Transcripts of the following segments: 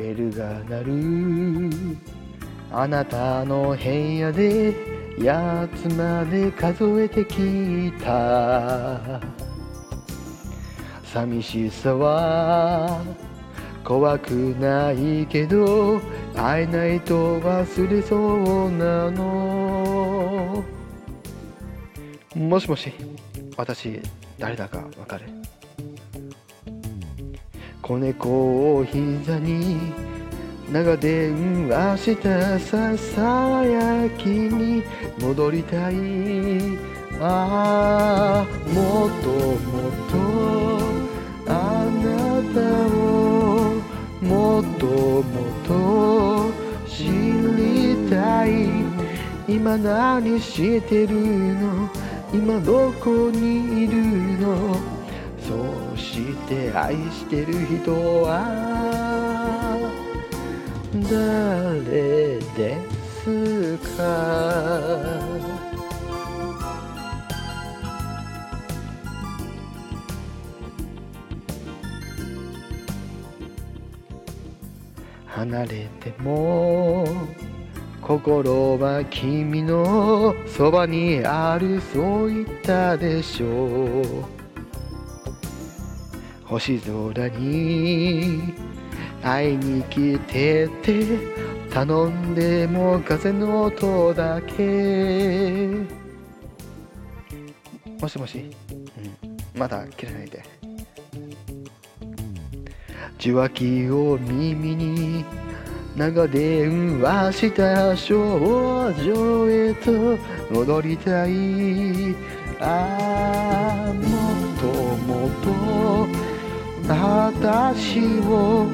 ベルが鳴る。あなたの部屋で8つまで数えてきた。寂しさは怖くないけど会えないと忘れそうなの。もしもし私誰だかわかる？子猫を膝に長電話したささやきに戻りたい。ああもっともっとあなたをもっともっと知りたい。今何してるの？今どこにいるの？そして愛してる人は誰ですか？離れても心は君のそばにあるそう言ったでしょう。星空に会いに来てって頼んでも風の音だけ。もしもし、うん、まだ切らないで。受話器を耳に長電話した少女へと戻りたい。ああもっともっと私を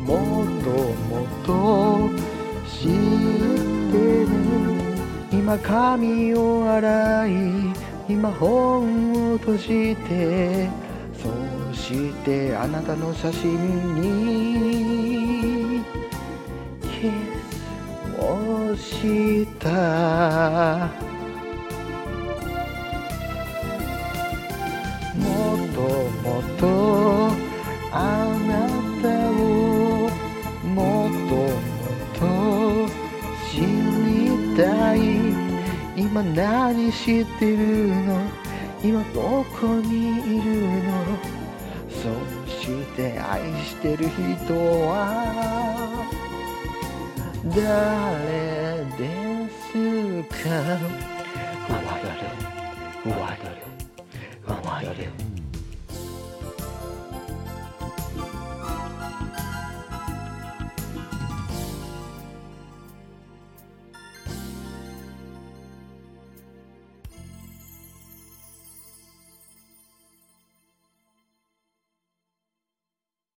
もっともっと知ってる。今髪を洗い今本を閉じてそしてあなたの写真にキスをした。今何してるの？今どこにいるの？そして愛してる人は誰ですか？わかるわかるわかる